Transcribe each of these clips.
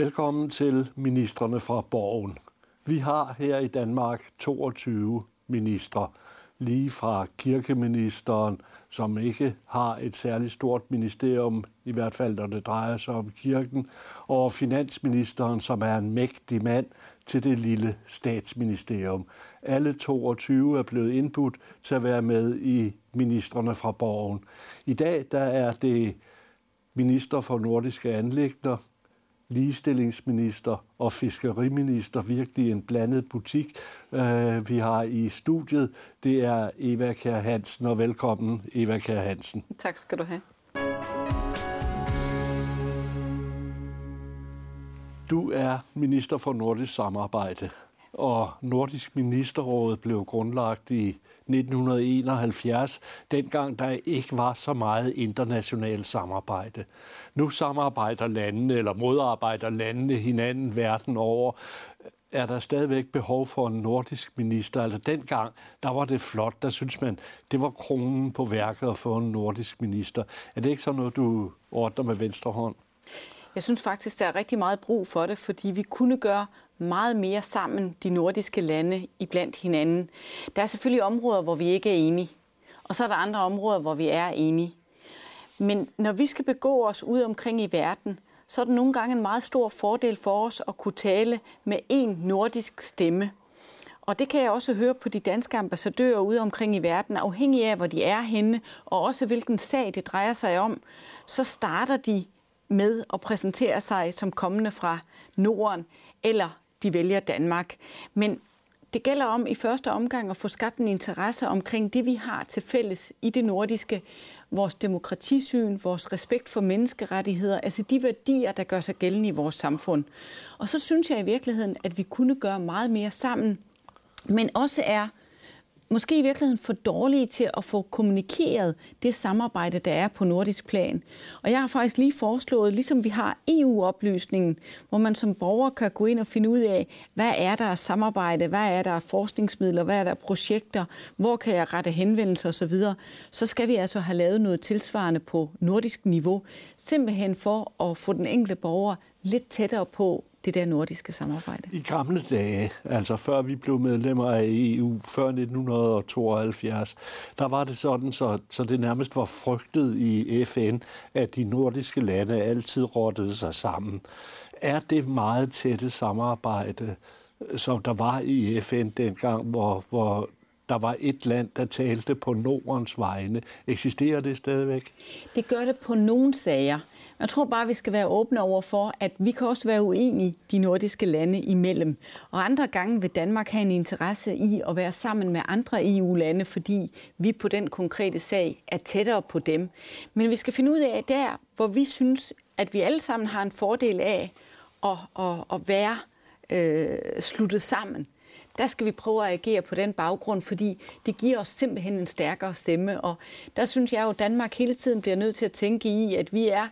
Velkommen til ministerne fra Borgen. Vi har her i Danmark 22 ministre, lige fra kirkeministeren, som ikke har et særligt stort ministerium, i hvert fald når det drejer sig om kirken, og finansministeren, som er en mægtig mand til det lille statsministerium. Alle 22 er blevet indbudt til at være med i ministerne fra Borgen. I dag der er det minister for nordiske anlægner, ligestillingsminister og fiskeriminister. Virkelig en blandet butik, øh, vi har i studiet. Det er Eva Kjær Hansen, og velkommen Eva Kjær Hansen. Tak skal du have. Du er minister for nordisk samarbejde, og Nordisk Ministerråd blev grundlagt i 1971, dengang der ikke var så meget internationalt samarbejde. Nu samarbejder landene, eller modarbejder landene hinanden verden over. Er der stadigvæk behov for en nordisk minister? Altså dengang, der var det flot, der synes man, det var kronen på værket at få en nordisk minister. Er det ikke sådan noget, du ordner med venstre hånd? Jeg synes faktisk, der er rigtig meget brug for det, fordi vi kunne gøre meget mere sammen, de nordiske lande, iblandt hinanden. Der er selvfølgelig områder, hvor vi ikke er enige, og så er der andre områder, hvor vi er enige. Men når vi skal begå os ud omkring i verden, så er det nogle gange en meget stor fordel for os at kunne tale med en nordisk stemme. Og det kan jeg også høre på de danske ambassadører ude omkring i verden, afhængig af, hvor de er henne, og også hvilken sag det drejer sig om, så starter de med at præsentere sig som kommende fra Norden, eller de vælger Danmark. Men det gælder om i første omgang at få skabt en interesse omkring det, vi har til fælles i det nordiske. Vores demokratisyn, vores respekt for menneskerettigheder, altså de værdier, der gør sig gældende i vores samfund. Og så synes jeg i virkeligheden, at vi kunne gøre meget mere sammen, men også er måske i virkeligheden for dårlige til at få kommunikeret det samarbejde, der er på nordisk plan. Og jeg har faktisk lige foreslået, ligesom vi har EU-oplysningen, hvor man som borger kan gå ind og finde ud af, hvad er der af samarbejde, hvad er der af forskningsmidler, hvad er der af projekter, hvor kan jeg rette henvendelser osv., så skal vi altså have lavet noget tilsvarende på nordisk niveau, simpelthen for at få den enkelte borger lidt tættere på, det der nordiske samarbejde? I gamle dage, altså før vi blev medlemmer af EU, før 1972, der var det sådan, så, så det nærmest var frygtet i FN, at de nordiske lande altid rottede sig sammen. Er det meget tætte samarbejde, som der var i FN dengang, hvor, hvor der var et land, der talte på Nordens vegne. Eksisterer det stadigvæk? Det gør det på nogle sager. Jeg tror bare, vi skal være åbne over for, at vi kan også være uenige de nordiske lande imellem. Og andre gange vil Danmark have en interesse i at være sammen med andre EU-lande, fordi vi på den konkrete sag er tættere på dem. Men vi skal finde ud af der, hvor vi synes, at vi alle sammen har en fordel af at, at, at være øh, sluttet sammen der skal vi prøve at agere på den baggrund, fordi det giver os simpelthen en stærkere stemme. Og der synes jeg jo, at Danmark hele tiden bliver nødt til at tænke i, at vi er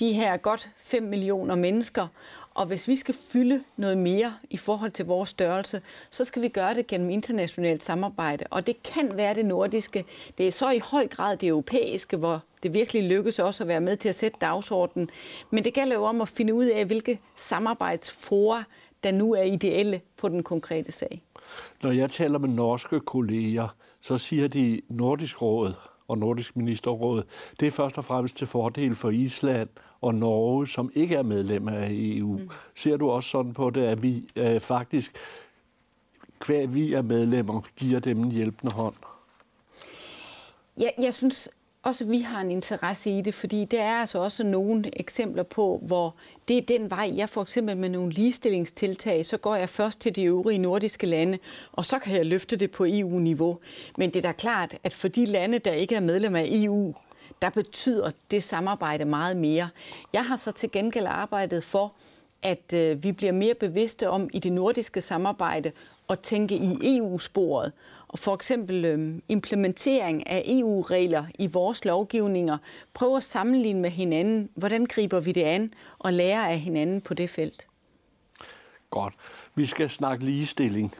de her godt 5 millioner mennesker, og hvis vi skal fylde noget mere i forhold til vores størrelse, så skal vi gøre det gennem internationalt samarbejde. Og det kan være det nordiske. Det er så i høj grad det europæiske, hvor det virkelig lykkes også at være med til at sætte dagsordenen. Men det gælder jo om at finde ud af, hvilke samarbejdsfora, der nu er ideelle på den konkrete sag. Når jeg taler med norske kolleger, så siger de Nordisk Råd og Nordisk Ministerråd, det er først og fremmest til fordel for Island og Norge, som ikke er medlemmer af EU. Mm. Ser du også sådan på det, at vi øh, faktisk, hver vi er medlemmer, giver dem en hjælpende hånd? Ja, jeg synes også, at vi har en interesse i det, fordi der er altså også nogle eksempler på, hvor det er den vej, jeg for eksempel med nogle ligestillingstiltag, så går jeg først til de øvrige nordiske lande, og så kan jeg løfte det på EU-niveau. Men det er da klart, at for de lande, der ikke er medlem af EU, der betyder det samarbejde meget mere. Jeg har så til gengæld arbejdet for, at øh, vi bliver mere bevidste om i det nordiske samarbejde at tænke i EU-sporet. Og for eksempel øh, implementering af EU-regler i vores lovgivninger. Prøv at sammenligne med hinanden. Hvordan griber vi det an og lærer af hinanden på det felt? Godt. Vi skal snakke ligestilling.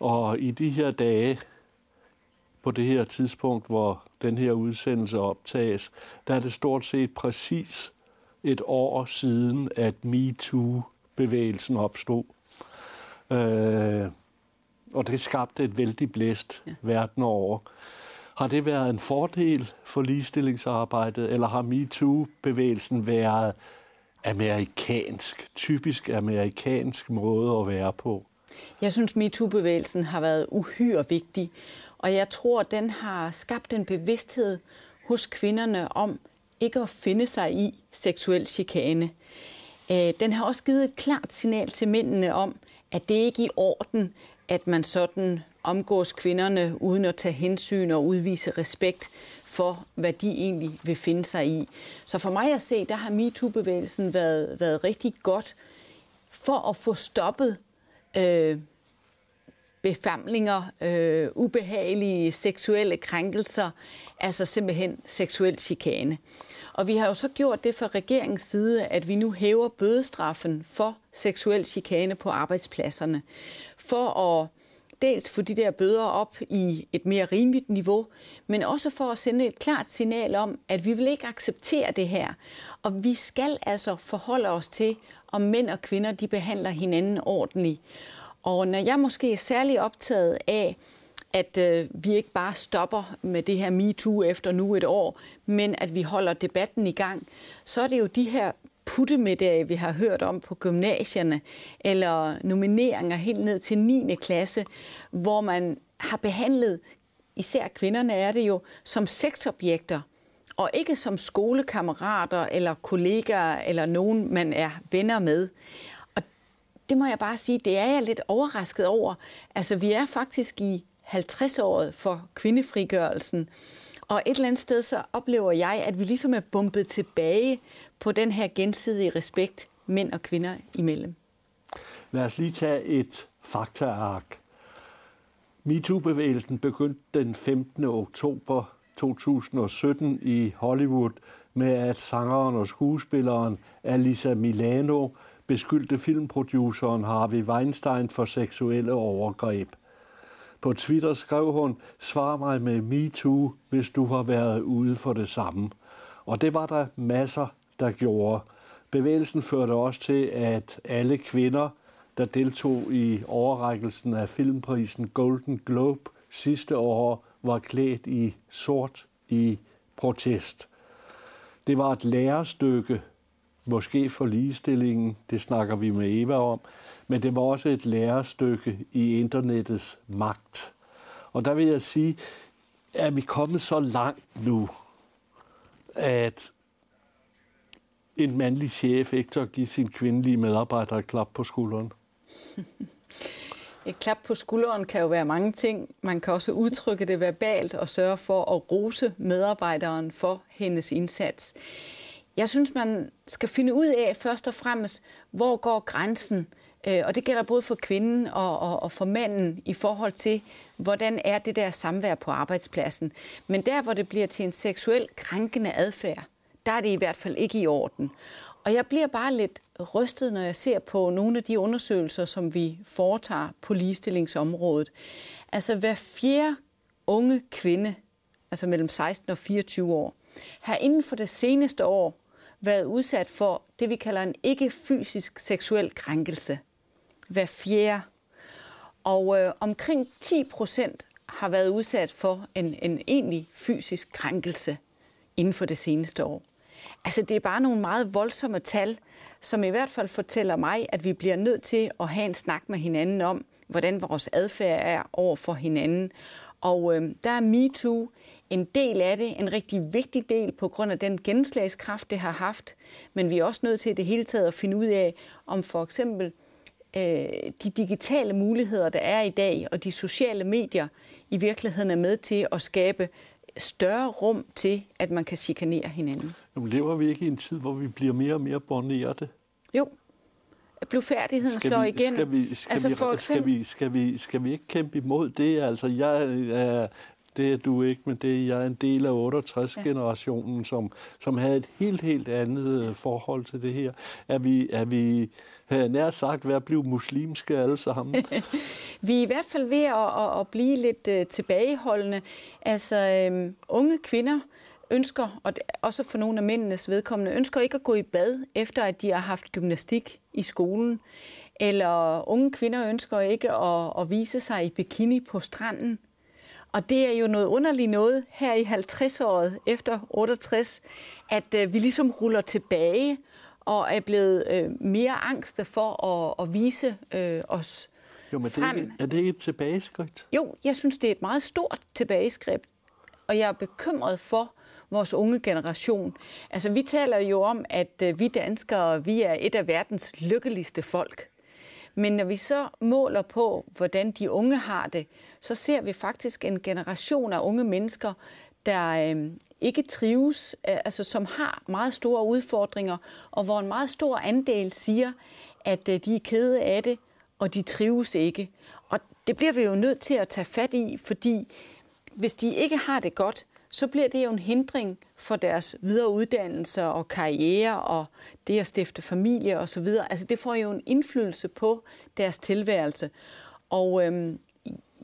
Og i de her dage, på det her tidspunkt, hvor den her udsendelse optages, der er det stort set præcis et år siden, at MeToo-bevægelsen opstod. Øh, og det skabte et vældig blæst ja. verden over. Har det været en fordel for ligestillingsarbejdet, eller har MeToo-bevægelsen været amerikansk, typisk amerikansk måde at være på? Jeg synes, MeToo-bevægelsen har været uhyre vigtig, og jeg tror, den har skabt en bevidsthed hos kvinderne om ikke at finde sig i seksuel chikane. Øh, den har også givet et klart signal til mændene om, at det ikke er i orden, at man sådan omgås kvinderne uden at tage hensyn og udvise respekt for, hvad de egentlig vil finde sig i. Så for mig at se, der har MeToo-bevægelsen været, været rigtig godt for at få stoppet øh, befamlinger, øh, ubehagelige seksuelle krænkelser, altså simpelthen seksuel chikane. Og vi har jo så gjort det fra regeringens side, at vi nu hæver bødestraffen for seksuel chikane på arbejdspladserne, for at dels få de der bøder op i et mere rimeligt niveau, men også for at sende et klart signal om, at vi vil ikke acceptere det her. Og vi skal altså forholde os til, om mænd og kvinder de behandler hinanden ordentligt. Og når jeg måske er særlig optaget af, at øh, vi ikke bare stopper med det her MeToo efter nu et år, men at vi holder debatten i gang, så er det jo de her puttemiddage, vi har hørt om på gymnasierne, eller nomineringer helt ned til 9. klasse, hvor man har behandlet, især kvinderne er det jo, som sexobjekter, og ikke som skolekammerater eller kollegaer eller nogen, man er venner med. Det må jeg bare sige, det er jeg lidt overrasket over. Altså, vi er faktisk i 50-året for kvindefrigørelsen, og et eller andet sted så oplever jeg, at vi ligesom er bumpet tilbage på den her gensidige respekt mænd og kvinder imellem. Lad os lige tage et faktaark. MeToo-bevægelsen begyndte den 15. oktober 2017 i Hollywood med, at sangeren og skuespilleren Alisa Milano beskyldte filmproduceren Harvey Weinstein for seksuelle overgreb. På Twitter skrev hun, svar mig med MeToo, hvis du har været ude for det samme. Og det var der masser, der gjorde. Bevægelsen førte også til, at alle kvinder, der deltog i overrækkelsen af filmprisen Golden Globe sidste år, var klædt i sort i protest. Det var et lærestykke, måske for ligestillingen, det snakker vi med Eva om, men det var også et lærestykke i internettets magt. Og der vil jeg sige, at vi kommet så langt nu, at en mandlig chef ikke tør give sin kvindelige medarbejder et klap på skulderen? Et klap på skulderen kan jo være mange ting. Man kan også udtrykke det verbalt og sørge for at rose medarbejderen for hendes indsats. Jeg synes, man skal finde ud af først og fremmest, hvor går grænsen øh, og det gælder både for kvinden og, og, og for manden i forhold til, hvordan er det der samvær på arbejdspladsen. Men der, hvor det bliver til en seksuel krænkende adfærd, der er det i hvert fald ikke i orden. Og jeg bliver bare lidt rystet, når jeg ser på nogle af de undersøgelser, som vi foretager på ligestillingsområdet. Altså hver fjerde unge kvinde, altså mellem 16 og 24 år, har inden for det seneste år været udsat for det, vi kalder en ikke-fysisk seksuel krænkelse hver fjerde. Og øh, omkring 10 procent har været udsat for en, en egentlig fysisk krænkelse inden for det seneste år. Altså det er bare nogle meget voldsomme tal, som i hvert fald fortæller mig, at vi bliver nødt til at have en snak med hinanden om, hvordan vores adfærd er over for hinanden. Og øh, der er MeToo en del af det, en rigtig vigtig del på grund af den gennemslagskraft, det har haft. Men vi er også nødt til det hele taget at finde ud af, om for eksempel øh, de digitale muligheder, der er i dag, og de sociale medier i virkeligheden er med til at skabe større rum til, at man kan chikanere hinanden. Jamen, lever vi ikke i en tid, hvor vi bliver mere og mere bornerte? Jo. Blufærdigheden slår vi, igen. Skal vi, skal, altså, vi, eksempel... skal, vi, skal, vi, skal vi ikke kæmpe imod det? Altså, jeg er, det er du ikke, men det er jeg er en del af 68-generationen, ja. som, som havde et helt, helt andet forhold til det her. Er vi, er vi nær sagt ved at blive muslimske alle sammen? vi er i hvert fald ved at, at, at blive lidt uh, tilbageholdende. Altså, um, unge kvinder ønsker, og også for nogle af mændenes vedkommende, ønsker ikke at gå i bad, efter at de har haft gymnastik i skolen. Eller unge kvinder ønsker ikke at, at vise sig i bikini på stranden. Og det er jo noget underligt noget her i 50-året efter 68, at øh, vi ligesom ruller tilbage og er blevet øh, mere angste for at, at vise øh, os jo, men frem. Det er, er det ikke et tilbageskridt? Jo, jeg synes, det er et meget stort tilbageskridt. Og jeg er bekymret for vores unge generation. Altså, vi taler jo om, at øh, vi danskere, vi er et af verdens lykkeligste folk. Men når vi så måler på, hvordan de unge har det, så ser vi faktisk en generation af unge mennesker, der øh, ikke trives, øh, altså som har meget store udfordringer, og hvor en meget stor andel siger, at øh, de er kede af det, og de trives ikke. Og det bliver vi jo nødt til at tage fat i, fordi hvis de ikke har det godt, så bliver det jo en hindring for deres videre uddannelse og karriere og det at stifte familie osv. Altså det får jo en indflydelse på deres tilværelse. Og øhm,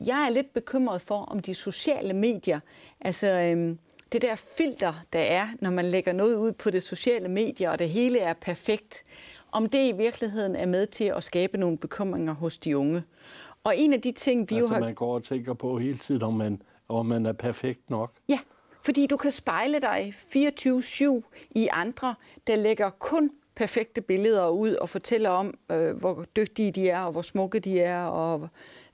jeg er lidt bekymret for, om de sociale medier, altså øhm, det der filter, der er, når man lægger noget ud på det sociale medier, og det hele er perfekt, om det i virkeligheden er med til at skabe nogle bekymringer hos de unge. Og en af de ting, vi altså, jo har... man går og tænker på hele tiden, om man, om man er perfekt nok. Ja, fordi du kan spejle dig 24-7 i andre, der lægger kun perfekte billeder ud og fortæller om, øh, hvor dygtige de er, og hvor smukke de er, og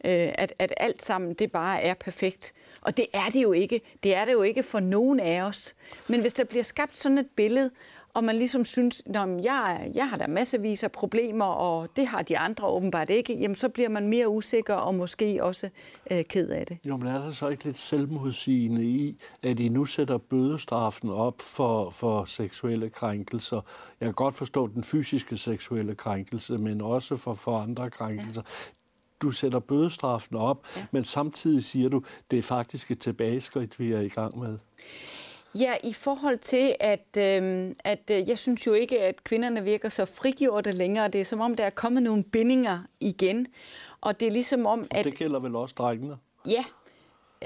øh, at, at alt sammen det bare er perfekt. Og det er det jo ikke. Det er det jo ikke for nogen af os. Men hvis der bliver skabt sådan et billede, og man ligesom synes, at jeg, jeg har da massevis af problemer, og det har de andre åbenbart ikke, jamen så bliver man mere usikker og måske også øh, ked af det. Jo, men er der så ikke lidt selvmodsigende i, at I nu sætter bødestraffen op for, for seksuelle krænkelser? Jeg kan godt forstå den fysiske seksuelle krænkelse, men også for, for andre krænkelser. Ja du sætter bødestraffen op, ja. men samtidig siger du, det er faktisk et tilbageskridt, vi er i gang med. Ja, i forhold til, at, øh, at øh, jeg synes jo ikke, at kvinderne virker så frigjorte længere. Det er som om, der er kommet nogle bindinger igen. Og det er ligesom om, at... Det gælder vel også drengene? Ja.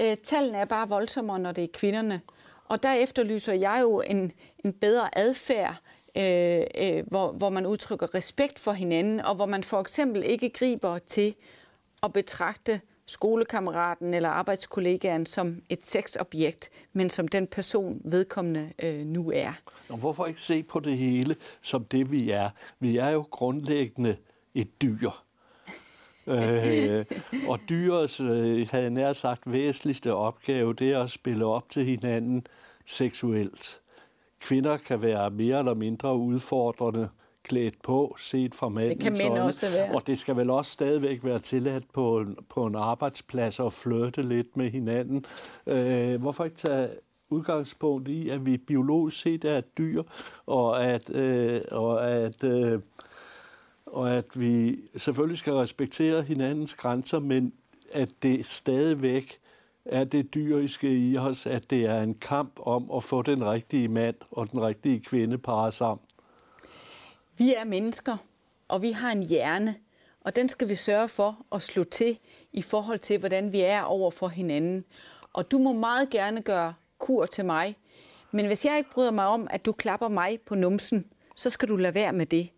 Øh, tallene er bare voldsommere, når det er kvinderne. Og der efterlyser jeg jo en, en bedre adfærd, øh, øh, hvor, hvor man udtrykker respekt for hinanden, og hvor man for eksempel ikke griber til at betragte skolekammeraten eller arbejdskollegaen som et sexobjekt, men som den person vedkommende øh, nu er. Og hvorfor ikke se på det hele som det, vi er? Vi er jo grundlæggende et dyr. øh, og dyrets, øh, havde jeg nær sagt, væsentligste opgave, det er at spille op til hinanden seksuelt. Kvinder kan være mere eller mindre udfordrende klædt på, set fra mandens Det kan mænd også være. Og det skal vel også stadigvæk være tilladt på, på en arbejdsplads at flirte lidt med hinanden. Øh, hvorfor ikke tage udgangspunkt i, at vi biologisk set er et dyr, og at, øh, og at, øh, og at vi selvfølgelig skal respektere hinandens grænser, men at det stadigvæk er det dyriske i os, at det er en kamp om at få den rigtige mand og den rigtige kvinde parret sammen. Vi er mennesker, og vi har en hjerne, og den skal vi sørge for at slå til i forhold til, hvordan vi er over for hinanden. Og du må meget gerne gøre kur til mig, men hvis jeg ikke bryder mig om, at du klapper mig på numsen, så skal du lade være med det.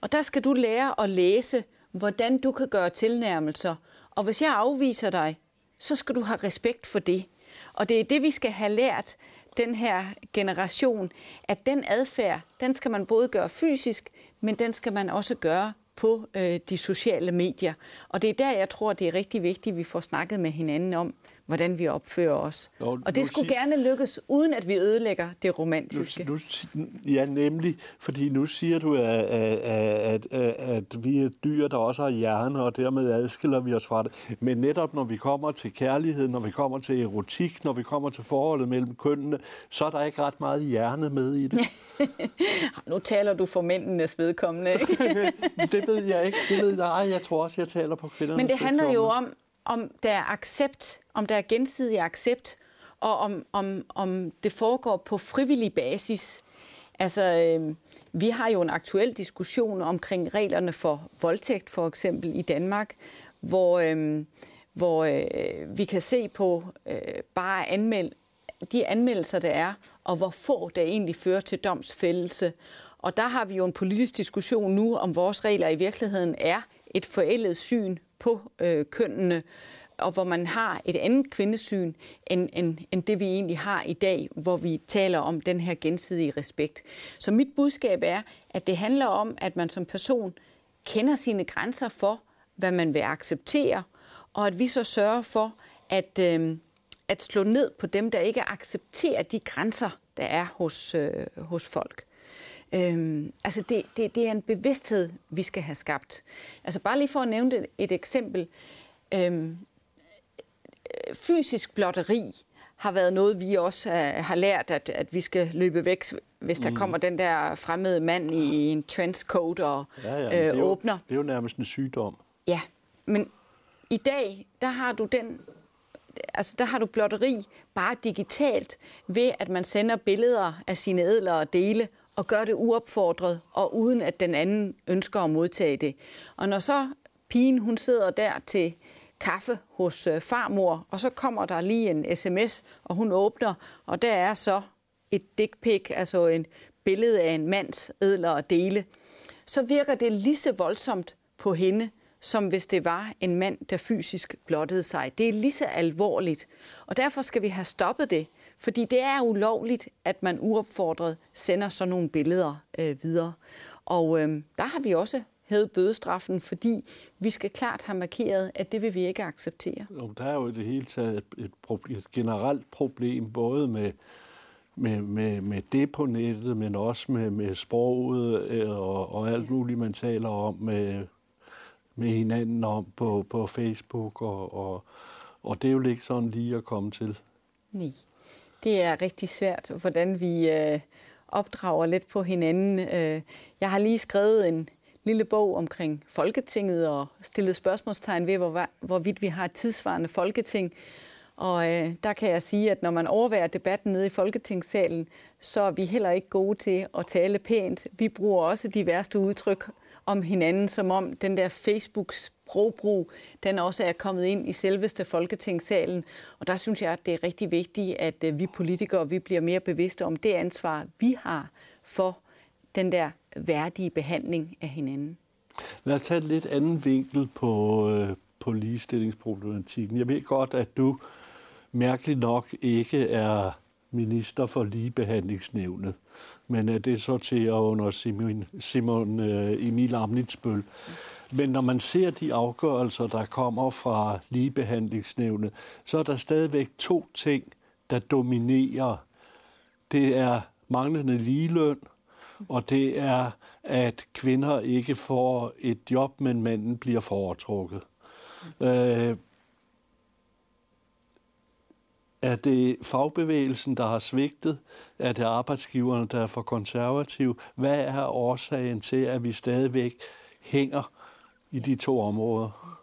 Og der skal du lære at læse, hvordan du kan gøre tilnærmelser. Og hvis jeg afviser dig, så skal du have respekt for det. Og det er det, vi skal have lært den her generation, at den adfærd, den skal man både gøre fysisk, men den skal man også gøre på øh, de sociale medier. Og det er der, jeg tror, det er rigtig vigtigt, at vi får snakket med hinanden om, hvordan vi opfører os. Jo, og det skulle sig... gerne lykkes, uden at vi ødelægger det romantiske. Nu, nu, ja, nemlig, fordi nu siger du, at, at, at, at vi er dyr, der også har hjerne, og dermed adskiller vi os fra det. Men netop når vi kommer til kærlighed, når vi kommer til erotik, når vi kommer til forholdet mellem kønnene, så er der ikke ret meget hjerne med i det. nu taler du for mændenes vedkommende, ikke? det ved jeg ikke. Det ved jeg. Jeg tror også, jeg taler på kvindernes Men det handler jo om, om der er accept, om der er gensidig accept, og om, om, om det foregår på frivillig basis. Altså, øh, vi har jo en aktuel diskussion omkring reglerne for voldtægt, for eksempel i Danmark, hvor, øh, hvor øh, vi kan se på øh, bare anmeld, de anmeldelser, der er, og hvor få der egentlig fører til domsfældelse. Og der har vi jo en politisk diskussion nu, om vores regler i virkeligheden er et forældet syn på øh, kønnene, og hvor man har et andet kvindesyn, end, end, end det vi egentlig har i dag, hvor vi taler om den her gensidige respekt. Så mit budskab er, at det handler om, at man som person kender sine grænser for, hvad man vil acceptere, og at vi så sørger for at, øh, at slå ned på dem, der ikke accepterer de grænser, der er hos, øh, hos folk. Øhm, altså det, det, det er en bevidsthed, vi skal have skabt. Altså bare lige for at nævne et, et eksempel. Øhm, fysisk blotteri har været noget, vi også uh, har lært, at, at vi skal løbe væk, hvis der mm. kommer den der fremmede mand i en trenchcoat og ja, ja, øh, det er åbner. Jo, det er jo nærmest en sygdom. Ja, men i dag, der har du den altså der har du blotteri bare digitalt ved, at man sender billeder af sine ædlere dele og gør det uopfordret og uden at den anden ønsker at modtage det. Og når så pigen hun sidder der til kaffe hos øh, farmor, og så kommer der lige en sms, og hun åbner, og der er så et dick pic, altså en billede af en mands ædlere dele, så virker det lige så voldsomt på hende, som hvis det var en mand, der fysisk blottede sig. Det er lige så alvorligt, og derfor skal vi have stoppet det, fordi det er ulovligt, at man uopfordret sender sådan nogle billeder øh, videre. Og øh, der har vi også hævet bødestraffen, fordi vi skal klart have markeret, at det vil vi ikke acceptere. Jo, der er jo i det hele taget et, et, problem, et generelt problem, både med, med, med, med det på nettet, men også med, med sproget øh, og, og alt muligt, man taler om med, med hinanden om på, på Facebook, og, og, og det er jo ikke sådan lige at komme til. Nej, det er rigtig svært, hvordan vi øh, opdrager lidt på hinanden. Øh, jeg har lige skrevet en, lille bog omkring Folketinget og stillet spørgsmålstegn ved, hvor, hvorvidt vi har et tidsvarende Folketing. Og øh, der kan jeg sige, at når man overværer debatten nede i Folketingssalen, så er vi heller ikke gode til at tale pænt. Vi bruger også de værste udtryk om hinanden, som om den der Facebooks sprogbrug, den også er kommet ind i selveste Folketingssalen. Og der synes jeg, at det er rigtig vigtigt, at øh, vi politikere vi bliver mere bevidste om det ansvar, vi har for den der værdige behandling af hinanden. Lad os tage et lidt anden vinkel på, øh, på ligestillingsproblematikken. Jeg ved godt, at du mærkeligt nok ikke er minister for ligebehandlingsnævnet, men øh, at det til under Simon, Simon øh, Emil Amnitsbøl. Men når man ser de afgørelser, der kommer fra ligebehandlingsnævnet, så er der stadigvæk to ting, der dominerer. Det er manglende ligeløn, og det er, at kvinder ikke får et job, men manden bliver foretrukket. Øh, er det fagbevægelsen, der har svigtet? Er det arbejdsgiverne, der er for konservative? Hvad er årsagen til, at vi stadigvæk hænger i de to områder?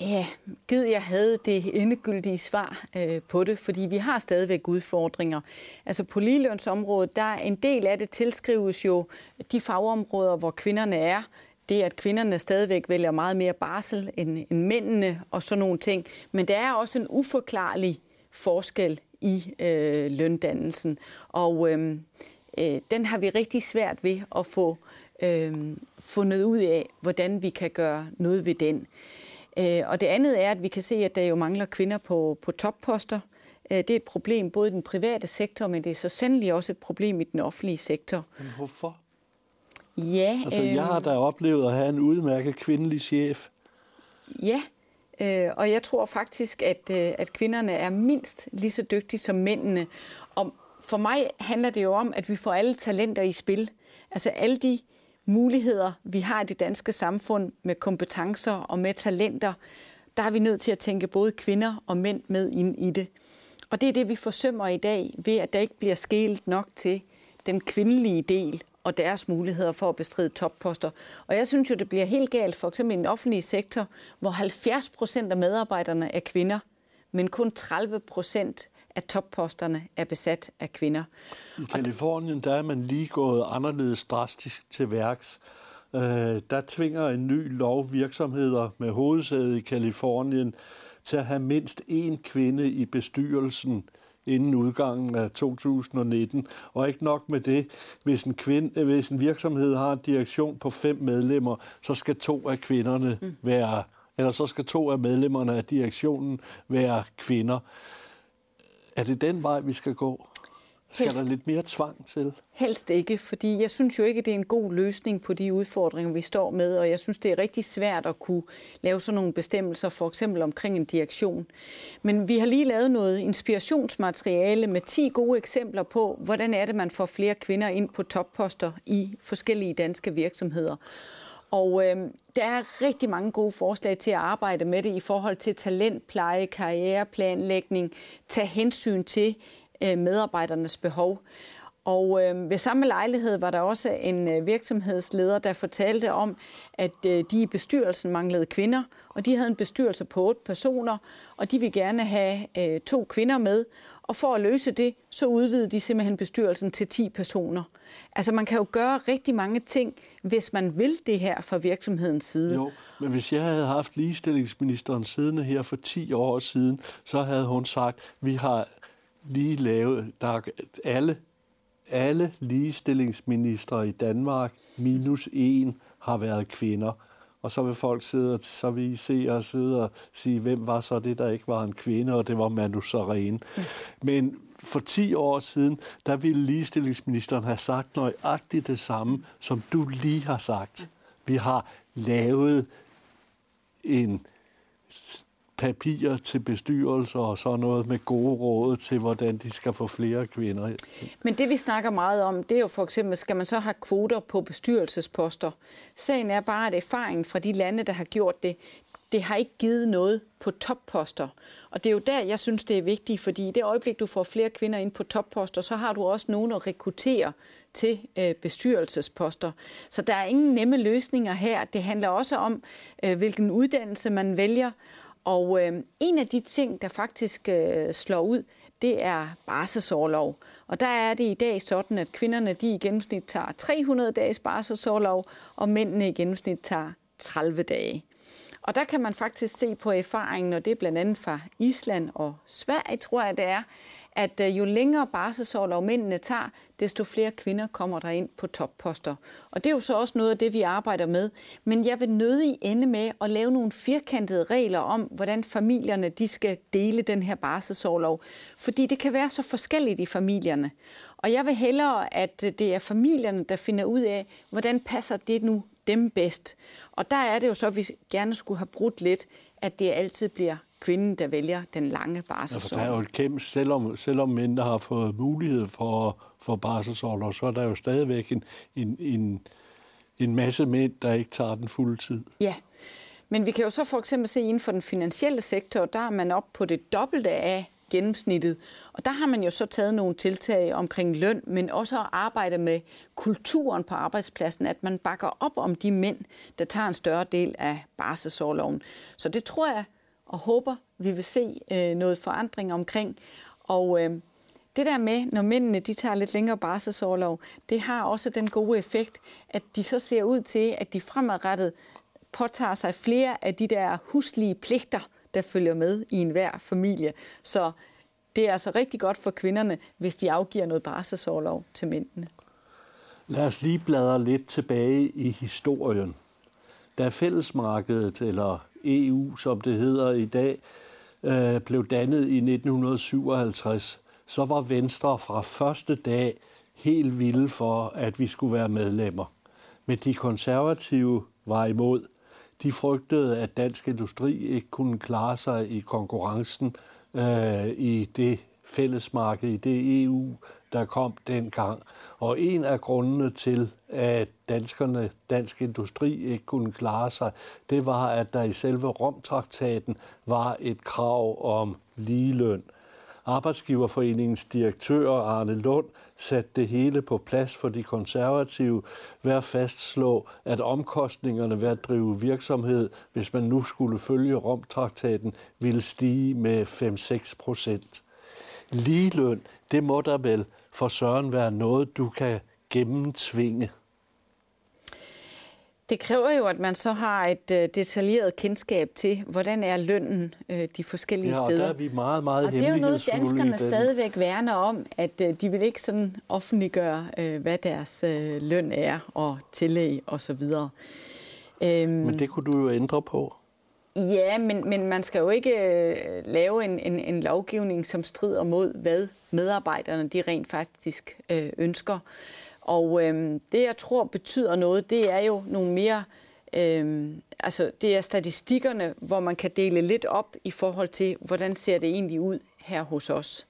Ja, gid jeg havde det endegyldige svar øh, på det, fordi vi har stadigvæk udfordringer. Altså på ligelønsområdet, der er en del af det tilskrives jo de fagområder, hvor kvinderne er. Det at kvinderne stadigvæk vælger meget mere barsel end, end mændene og sådan nogle ting. Men der er også en uforklarlig forskel i øh, løndannelsen. Og øh, øh, den har vi rigtig svært ved at få øh, fundet ud af, hvordan vi kan gøre noget ved den. Øh, og det andet er, at vi kan se, at der jo mangler kvinder på, på topposter. Øh, det er et problem både i den private sektor, men det er så sandelig også et problem i den offentlige sektor. Men hvorfor? Ja, altså, øh, jeg har da oplevet at have en udmærket kvindelig chef. Ja, øh, og jeg tror faktisk, at, øh, at kvinderne er mindst lige så dygtige som mændene. Og for mig handler det jo om, at vi får alle talenter i spil. Altså alle de muligheder, vi har i det danske samfund med kompetencer og med talenter, der er vi nødt til at tænke både kvinder og mænd med ind i det. Og det er det, vi forsømmer i dag, ved at der ikke bliver skælet nok til den kvindelige del og deres muligheder for at bestride topposter. Og jeg synes jo, det bliver helt galt, for eksempel i den offentlige sektor, hvor 70 procent af medarbejderne er kvinder, men kun 30 procent at topposterne er besat af kvinder. I Kalifornien der er man lige gået anderledes drastisk til værks. Øh, der tvinger en ny lov virksomheder med hovedsæde i Kalifornien til at have mindst én kvinde i bestyrelsen inden udgangen af 2019. Og ikke nok med det, hvis en, kvinde, hvis en virksomhed har en direktion på fem medlemmer, så skal to af kvinderne mm. være, eller så skal to af medlemmerne af direktionen være kvinder. Er det den vej, vi skal gå? Skal Helst. der lidt mere tvang til? Helst ikke, fordi jeg synes jo ikke, det er en god løsning på de udfordringer, vi står med, og jeg synes, det er rigtig svært at kunne lave sådan nogle bestemmelser, for eksempel omkring en direktion. Men vi har lige lavet noget inspirationsmateriale med 10 gode eksempler på, hvordan er det, man får flere kvinder ind på topposter i forskellige danske virksomheder. Og øh, der er rigtig mange gode forslag til at arbejde med det i forhold til talentpleje, karriereplanlægning, tage hensyn til øh, medarbejdernes behov. Og øh, ved samme lejlighed var der også en øh, virksomhedsleder, der fortalte om, at øh, de i bestyrelsen manglede kvinder, og de havde en bestyrelse på otte personer, og de ville gerne have øh, to kvinder med. Og for at løse det, så udvidede de simpelthen bestyrelsen til 10 personer. Altså man kan jo gøre rigtig mange ting, hvis man vil det her fra virksomhedens side. Jo, men hvis jeg havde haft ligestillingsministeren siddende her for 10 år siden, så havde hun sagt, vi har lige lavet, der er alle, alle ligestillingsministre i Danmark, minus en, har været kvinder. Og så vil folk sidde, og så vil I se og sidde og sige, hvem var så det, der ikke var en kvinde, og det var Manu Sareen. Mm. Men for 10 år siden, der ville ligestillingsministeren have sagt nøjagtigt det samme, som du lige har sagt. Vi har lavet en papirer til bestyrelser og sådan noget med gode råd til, hvordan de skal få flere kvinder. Men det vi snakker meget om, det er jo for eksempel, skal man så have kvoter på bestyrelsesposter? Sagen er bare, at erfaringen fra de lande, der har gjort det, det har ikke givet noget på topposter. Og det er jo der, jeg synes, det er vigtigt, fordi i det øjeblik, du får flere kvinder ind på topposter, så har du også nogen at rekruttere til øh, bestyrelsesposter. Så der er ingen nemme løsninger her. Det handler også om, øh, hvilken uddannelse man vælger, og øh, en af de ting, der faktisk øh, slår ud, det er barselsårlov. Og der er det i dag sådan, at kvinderne de i gennemsnit tager 300 dages barselsårlov, og mændene i gennemsnit tager 30 dage. Og der kan man faktisk se på erfaringen, og det er blandt andet fra Island og Sverige, tror jeg det er, at øh, jo længere barselsårlov mændene tager, desto flere kvinder kommer der ind på topposter. Og det er jo så også noget af det, vi arbejder med. Men jeg vil nødig ende med at lave nogle firkantede regler om, hvordan familierne de skal dele den her barselsårlov. Fordi det kan være så forskelligt i familierne. Og jeg vil hellere, at øh, det er familierne, der finder ud af, hvordan passer det nu dem bedst. Og der er det jo så, at vi gerne skulle have brudt lidt, at det altid bliver kvinden, der vælger den lange barselsår. Ja, der er jo et kæmpe, selvom, selvom mænd har fået mulighed for, for barselsår, så er der jo stadigvæk en, en, en, en masse mænd, der ikke tager den fulde tid. Ja, men vi kan jo så for eksempel se inden for den finansielle sektor, der er man op på det dobbelte af gennemsnittet. Og der har man jo så taget nogle tiltag omkring løn, men også at arbejde med kulturen på arbejdspladsen, at man bakker op om de mænd, der tager en større del af barselsårloven. Så det tror jeg og håber, vi vil se øh, noget forandring omkring. Og øh, det der med, når mændene de tager lidt længere barselsårlov, det har også den gode effekt, at de så ser ud til, at de fremadrettet påtager sig flere af de der huslige pligter, der følger med i enhver familie. Så det er altså rigtig godt for kvinderne, hvis de afgiver noget barselsårlov til mændene. Lad os lige bladre lidt tilbage i historien. Da fællesmarkedet, eller EU, som det hedder i dag, øh, blev dannet i 1957, så var Venstre fra første dag helt vilde for, at vi skulle være medlemmer. Men de konservative var imod. De frygtede, at dansk industri ikke kunne klare sig i konkurrencen øh, i det fællesmarked, i det EU, der kom dengang. Og en af grundene til, at danskerne, dansk industri ikke kunne klare sig, det var, at der i selve Romtraktaten var et krav om ligeløn. Arbejdsgiverforeningens direktør Arne Lund satte det hele på plads for de konservative ved at fastslå, at omkostningerne ved at drive virksomhed, hvis man nu skulle følge Romtraktaten, ville stige med 5-6 procent. Ligeløn, det må der vel for søren være noget, du kan gennemtvinge? Det kræver jo, at man så har et uh, detaljeret kendskab til, hvordan er lønnen uh, de forskellige ja, og steder. der er vi meget, meget Og det er jo noget, danskerne stadigvæk værner om, at uh, de vil ikke sådan offentliggøre, uh, hvad deres uh, løn er og tillæg og så videre. Um, men det kunne du jo ændre på. Ja, men, men man skal jo ikke uh, lave en, en, en lovgivning, som strider mod, hvad medarbejderne de rent faktisk uh, ønsker. Og øhm, det, jeg tror betyder noget, det er jo nogle mere, øhm, altså det er statistikkerne, hvor man kan dele lidt op i forhold til, hvordan ser det egentlig ud her hos os.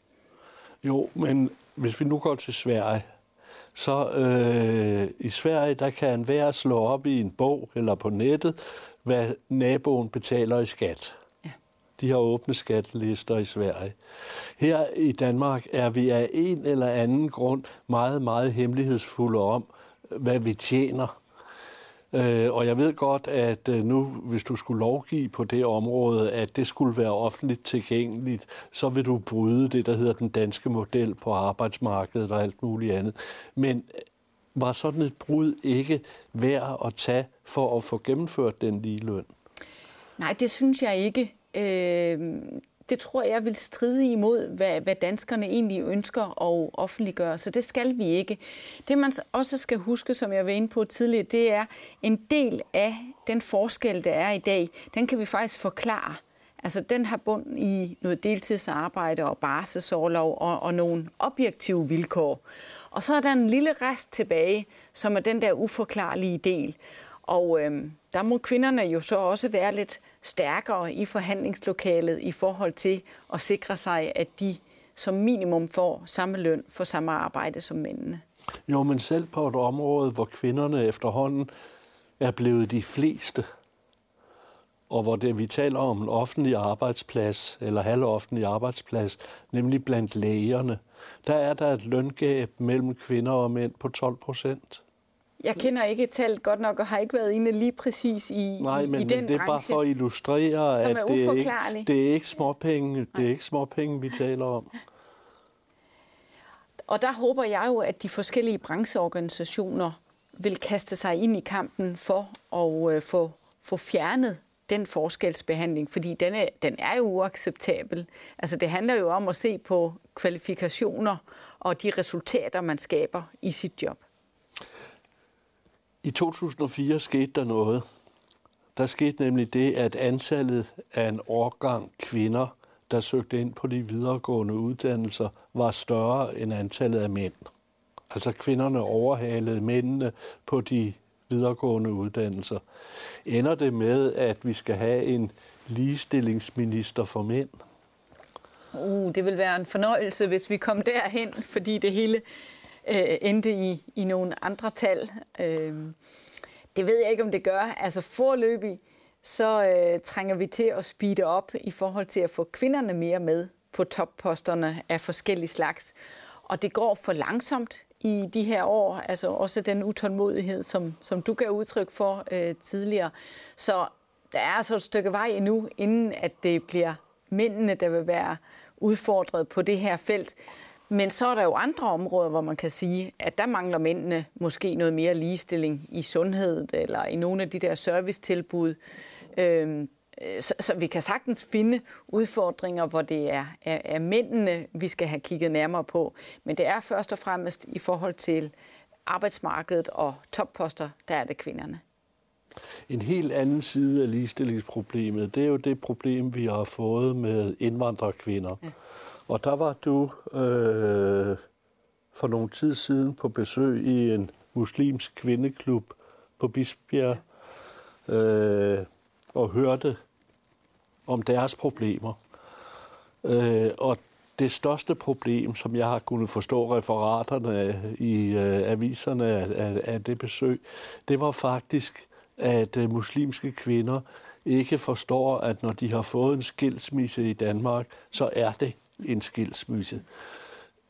Jo, men hvis vi nu går til Sverige, så øh, i Sverige, der kan enhver slå op i en bog eller på nettet, hvad naboen betaler i skat. De har åbne skattelister i Sverige. Her i Danmark er vi af en eller anden grund meget, meget hemmelighedsfulde om, hvad vi tjener. Øh, og jeg ved godt, at øh, nu, hvis du skulle lovgive på det område, at det skulle være offentligt tilgængeligt, så vil du bryde det, der hedder den danske model på arbejdsmarkedet og alt muligt andet. Men øh, var sådan et brud ikke værd at tage for at få gennemført den lige løn? Nej, det synes jeg ikke. Øh, det tror jeg vil stride imod, hvad, hvad danskerne egentlig ønsker at offentliggøre. Så det skal vi ikke. Det man også skal huske, som jeg var inde på tidligere, det er en del af den forskel, der er i dag, den kan vi faktisk forklare. Altså den har bund i noget deltidsarbejde og barselsårlov og, og nogle objektive vilkår. Og så er der en lille rest tilbage, som er den der uforklarlige del. Og øhm, der må kvinderne jo så også være lidt stærkere i forhandlingslokalet i forhold til at sikre sig, at de som minimum får samme løn for samme arbejde som mændene. Jo, men selv på et område, hvor kvinderne efterhånden er blevet de fleste, og hvor det, vi taler om en offentlig arbejdsplads, eller halvoffentlig arbejdsplads, nemlig blandt lægerne, der er der et løngab mellem kvinder og mænd på 12 procent. Jeg kender ikke tallet godt nok, og har ikke været inde lige præcis i, Nej, men, i den men det er bare for at illustrere, at det, er ikke, det er ikke småpenge, det er ikke småpenge, vi taler om. Og der håber jeg jo, at de forskellige brancheorganisationer vil kaste sig ind i kampen for at øh, få, få fjernet den forskelsbehandling, fordi den er, den er jo uacceptabel. Altså det handler jo om at se på kvalifikationer og de resultater, man skaber i sit job. I 2004 skete der noget. Der skete nemlig det, at antallet af en årgang kvinder, der søgte ind på de videregående uddannelser, var større end antallet af mænd. Altså kvinderne overhalede mændene på de videregående uddannelser. Ender det med, at vi skal have en ligestillingsminister for mænd? Uh, det vil være en fornøjelse, hvis vi kom derhen, fordi det hele øh, endte i, i nogle andre tal. Øh, det ved jeg ikke, om det gør. Altså forløbig, så øh, trænger vi til at speede op i forhold til at få kvinderne mere med på topposterne af forskellige slags. Og det går for langsomt i de her år, altså også den utålmodighed, som, som du gav udtryk for øh, tidligere. Så der er altså et stykke vej endnu, inden at det bliver mændene, der vil være udfordret på det her felt. Men så er der jo andre områder, hvor man kan sige, at der mangler mændene måske noget mere ligestilling i sundhed eller i nogle af de der servicetilbud. Øhm, så, så vi kan sagtens finde udfordringer, hvor det er, er, er mændene, vi skal have kigget nærmere på. Men det er først og fremmest i forhold til arbejdsmarkedet og topposter, der er det kvinderne. En helt anden side af ligestillingsproblemet, det er jo det problem, vi har fået med indvandrerkvinder. Ja. Og der var du øh, for nogle tid siden på besøg i en muslimsk kvindeklub på Bisbjerg øh, og hørte om deres problemer. Øh, og det største problem, som jeg har kunnet forstå referaterne i øh, aviserne af, af, af det besøg, det var faktisk, at øh, muslimske kvinder ikke forstår, at når de har fået en skilsmisse i Danmark, så er det en skilsmisse.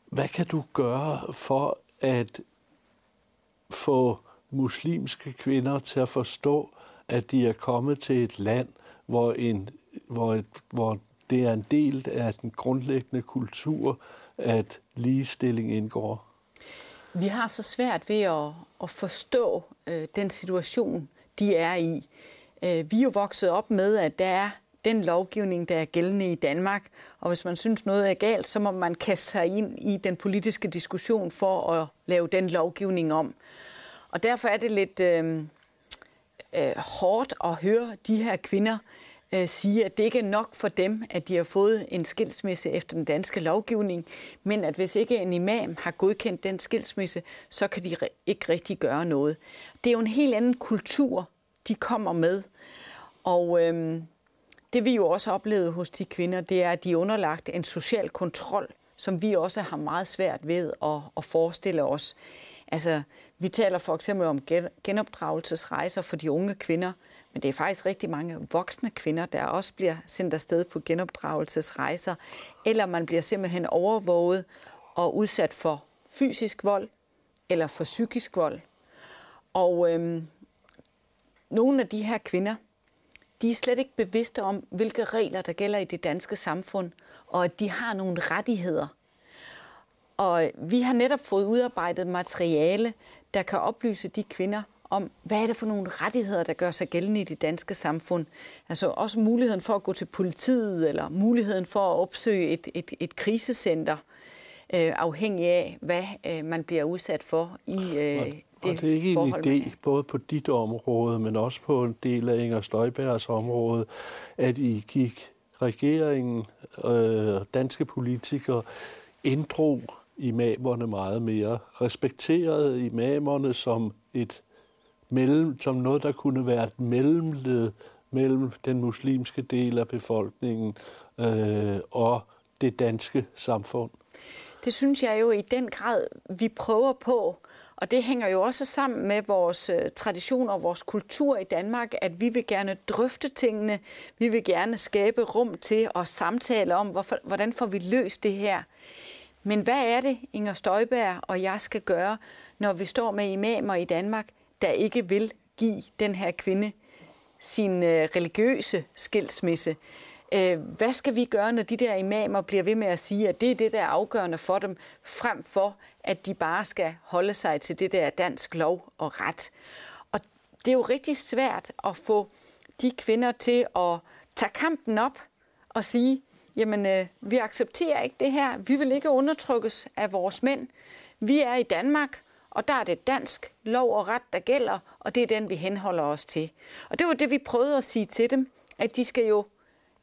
Hvad kan du gøre for at få muslimske kvinder til at forstå, at de er kommet til et land, hvor, en, hvor, et, hvor det er en del af den grundlæggende kultur, at ligestilling indgår? Vi har så svært ved at, at forstå øh, den situation, de er i. Øh, vi er jo vokset op med, at der er den lovgivning, der er gældende i Danmark, og hvis man synes noget er galt, så må man kaste sig ind i den politiske diskussion for at lave den lovgivning om. Og derfor er det lidt øh, øh, hårdt at høre de her kvinder øh, sige, at det ikke er nok for dem, at de har fået en skilsmisse efter den danske lovgivning, men at hvis ikke en imam har godkendt den skilsmisse, så kan de ikke rigtig gøre noget. Det er jo en helt anden kultur, de kommer med. Og øh, det vi jo også har oplevet hos de kvinder, det er, at de er underlagt en social kontrol, som vi også har meget svært ved at, at forestille os. Altså, vi taler for eksempel om genopdragelsesrejser for de unge kvinder, men det er faktisk rigtig mange voksne kvinder, der også bliver sendt afsted på genopdragelsesrejser, eller man bliver simpelthen overvåget og udsat for fysisk vold eller for psykisk vold. Og øhm, nogle af de her kvinder, de er slet ikke bevidste om, hvilke regler der gælder i det danske samfund, og at de har nogle rettigheder. Og vi har netop fået udarbejdet materiale, der kan oplyse de kvinder om, hvad er det for nogle rettigheder, der gør sig gældende i det danske samfund. Altså også muligheden for at gå til politiet, eller muligheden for at opsøge et, et, et krisecenter, øh, afhængig af, hvad øh, man bliver udsat for i øh, det Og det er ikke en idé, både på dit område, men også på en del af Inger Støjbergs område, at I gik regeringen, øh, danske politikere, inddrog imamerne meget mere, respekterede imamerne som et mellem, som noget, der kunne være et mellemled mellem den muslimske del af befolkningen øh, og det danske samfund. Det synes jeg jo i den grad, vi prøver på. Og det hænger jo også sammen med vores traditioner tradition og vores kultur i Danmark, at vi vil gerne drøfte tingene. Vi vil gerne skabe rum til at samtale om, hvorfor, hvordan får vi løst det her. Men hvad er det, Inger Støjberg og jeg skal gøre, når vi står med imamer i Danmark, der ikke vil give den her kvinde sin øh, religiøse skilsmisse? Øh, hvad skal vi gøre, når de der imamer bliver ved med at sige, at det er det, der er afgørende for dem, frem for, at de bare skal holde sig til det der dansk lov og ret? Og det er jo rigtig svært at få de kvinder til at tage kampen op og sige, jamen øh, vi accepterer ikke det her, vi vil ikke undertrykkes af vores mænd. Vi er i Danmark, og der er det dansk lov og ret, der gælder, og det er den, vi henholder os til. Og det var det, vi prøvede at sige til dem, at de skal jo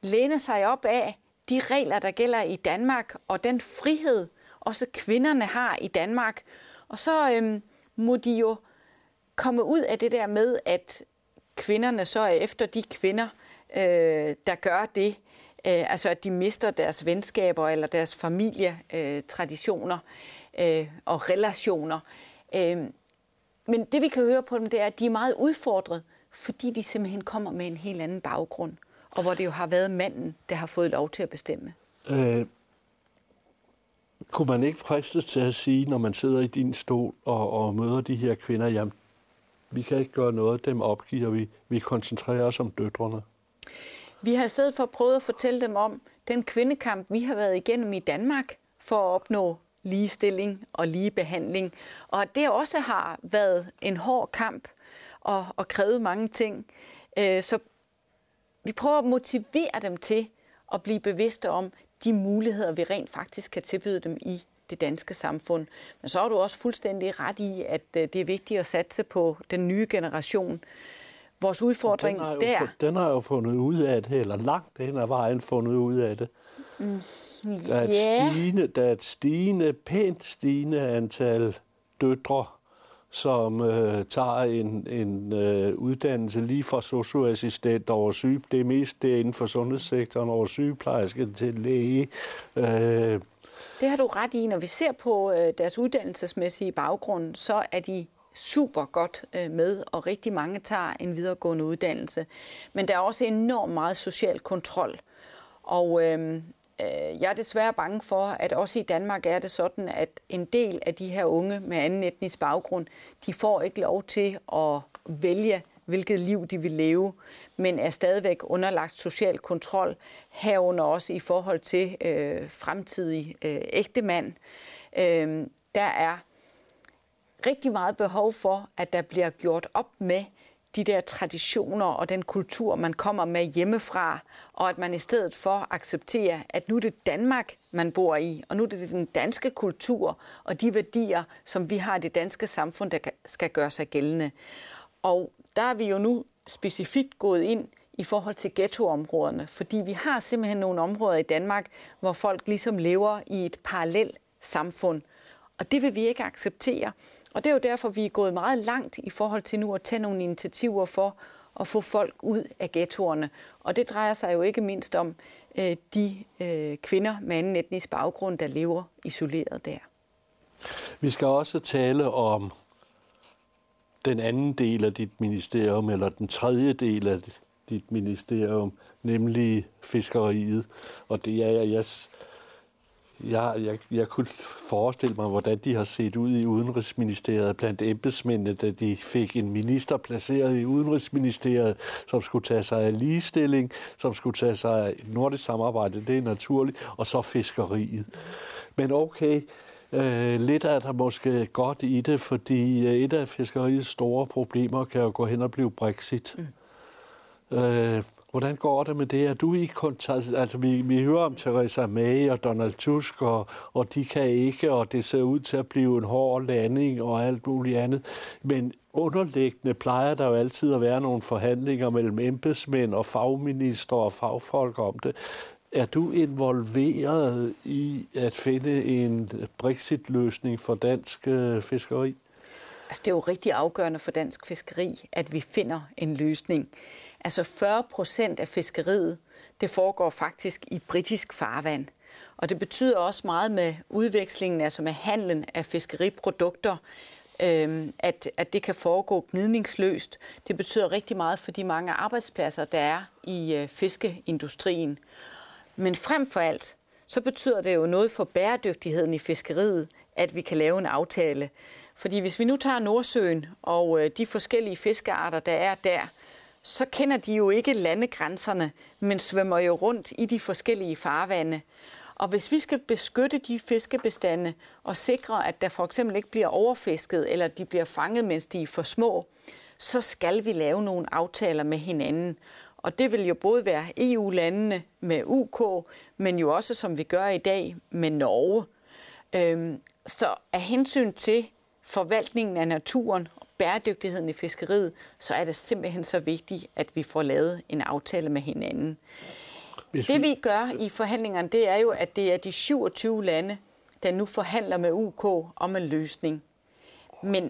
læne sig op af de regler, der gælder i Danmark, og den frihed, også kvinderne har i Danmark. Og så øhm, må de jo komme ud af det der med, at kvinderne så er efter de kvinder, øh, der gør det, Øh, altså at de mister deres venskaber eller deres familietraditioner øh, øh, og relationer. Øh, men det vi kan høre på dem, det er, at de er meget udfordret, fordi de simpelthen kommer med en helt anden baggrund, og hvor det jo har været manden, der har fået lov til at bestemme. Øh, kunne man ikke fristes til at sige, når man sidder i din stol og, og møder de her kvinder, jamen, vi kan ikke gøre noget, dem opgiver vi, vi koncentrerer os om døtrene? Vi har i stedet for prøvet at fortælle dem om den kvindekamp, vi har været igennem i Danmark for at opnå ligestilling og lige behandling. Og det også har været en hård kamp og, og krævet mange ting. Øh, så vi prøver at motivere dem til at blive bevidste om de muligheder, vi rent faktisk kan tilbyde dem i det danske samfund. Men så er du også fuldstændig ret i, at øh, det er vigtigt at satse på den nye generation, vores udfordring den har jo, der. Den har jo fundet ud af det, eller langt hen ad vejen fundet ud af det. Mm. Der, er et yeah. stigende, der er et stigende, pænt stigende antal døtre, som øh, tager en, en øh, uddannelse lige fra socioassistent over syge. Det er mest det inden for sundhedssektoren over sygeplejerske til læge. Øh, det har du ret i. Når vi ser på øh, deres uddannelsesmæssige baggrund, så er de super godt øh, med, og rigtig mange tager en videregående uddannelse. Men der er også enormt meget social kontrol. Og øh, Øh, jeg er desværre bange for, at også i Danmark er det sådan, at en del af de her unge med anden etnisk baggrund, de får ikke lov til at vælge, hvilket liv de vil leve, men er stadigvæk underlagt social kontrol, herunder også i forhold til øh, fremtidig øh, ægtemand. Øh, der er rigtig meget behov for, at der bliver gjort op med de der traditioner og den kultur, man kommer med hjemmefra, og at man i stedet for accepterer, at nu er det Danmark, man bor i, og nu er det den danske kultur og de værdier, som vi har i det danske samfund, der skal gøre sig gældende. Og der er vi jo nu specifikt gået ind i forhold til ghettoområderne, fordi vi har simpelthen nogle områder i Danmark, hvor folk ligesom lever i et parallelt samfund. Og det vil vi ikke acceptere. Og det er jo derfor, vi er gået meget langt i forhold til nu at tage nogle initiativer for at få folk ud af ghettoerne. Og det drejer sig jo ikke mindst om øh, de øh, kvinder med anden etnisk baggrund, der lever isoleret der. Vi skal også tale om den anden del af dit ministerium, eller den tredje del af dit ministerium, nemlig fiskeriet. Og det er, jeg, jeg, jeg, jeg kunne forestille mig, hvordan de har set ud i Udenrigsministeriet blandt embedsmændene, da de fik en minister placeret i Udenrigsministeriet, som skulle tage sig af ligestilling, som skulle tage sig af nordisk samarbejde, det er naturligt, og så fiskeriet. Men okay, Øh, lidt er der måske godt i det, fordi øh, et af fiskeriets store problemer kan jo gå hen og blive Brexit. Mm. Øh, hvordan går det med det? Er du i kontakt? Altså, vi, vi hører om Theresa May og Donald Tusk, og, og de kan ikke, og det ser ud til at blive en hård landing og alt muligt andet. Men underliggende plejer der jo altid at være nogle forhandlinger mellem embedsmænd og fagminister og fagfolk om det. Er du involveret i at finde en Brexit-løsning for dansk øh, fiskeri? Altså, det er jo rigtig afgørende for dansk fiskeri, at vi finder en løsning. Altså 40 procent af fiskeriet, det foregår faktisk i britisk farvand. Og det betyder også meget med udvekslingen, altså med handlen af fiskeriprodukter, øh, at, at det kan foregå gnidningsløst. Det betyder rigtig meget for de mange arbejdspladser, der er i øh, fiskeindustrien. Men frem for alt, så betyder det jo noget for bæredygtigheden i fiskeriet, at vi kan lave en aftale. Fordi hvis vi nu tager Nordsøen og øh, de forskellige fiskearter, der er der, så kender de jo ikke landegrænserne, men svømmer jo rundt i de forskellige farvande. Og hvis vi skal beskytte de fiskebestande og sikre, at der for eksempel ikke bliver overfisket, eller de bliver fanget, mens de er for små, så skal vi lave nogle aftaler med hinanden. Og det vil jo både være EU-landene med UK, men jo også, som vi gør i dag, med Norge. Øhm, så af hensyn til forvaltningen af naturen bæredygtigheden i fiskeriet, så er det simpelthen så vigtigt, at vi får lavet en aftale med hinanden. Hvis vi... Det vi gør i forhandlingerne, det er jo, at det er de 27 lande, der nu forhandler med UK om en løsning. Men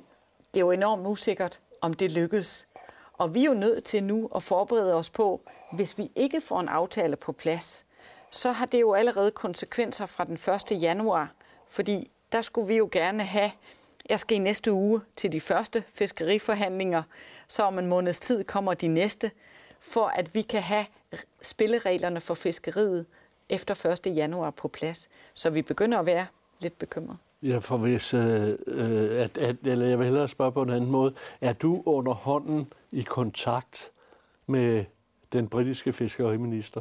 det er jo enormt usikkert, om det lykkes. Og vi er jo nødt til nu at forberede os på, hvis vi ikke får en aftale på plads, så har det jo allerede konsekvenser fra den 1. januar, fordi der skulle vi jo gerne have, jeg skal i næste uge til de første fiskeriforhandlinger, så om en måneds tid kommer de næste, for at vi kan have spillereglerne for fiskeriet efter 1. januar på plads. Så vi begynder at være lidt bekymrede. Ja, for hvis, øh, øh, at, at, eller jeg vil hellere spørge på en anden måde. Er du under hånden i kontakt med den britiske fiskeriminister?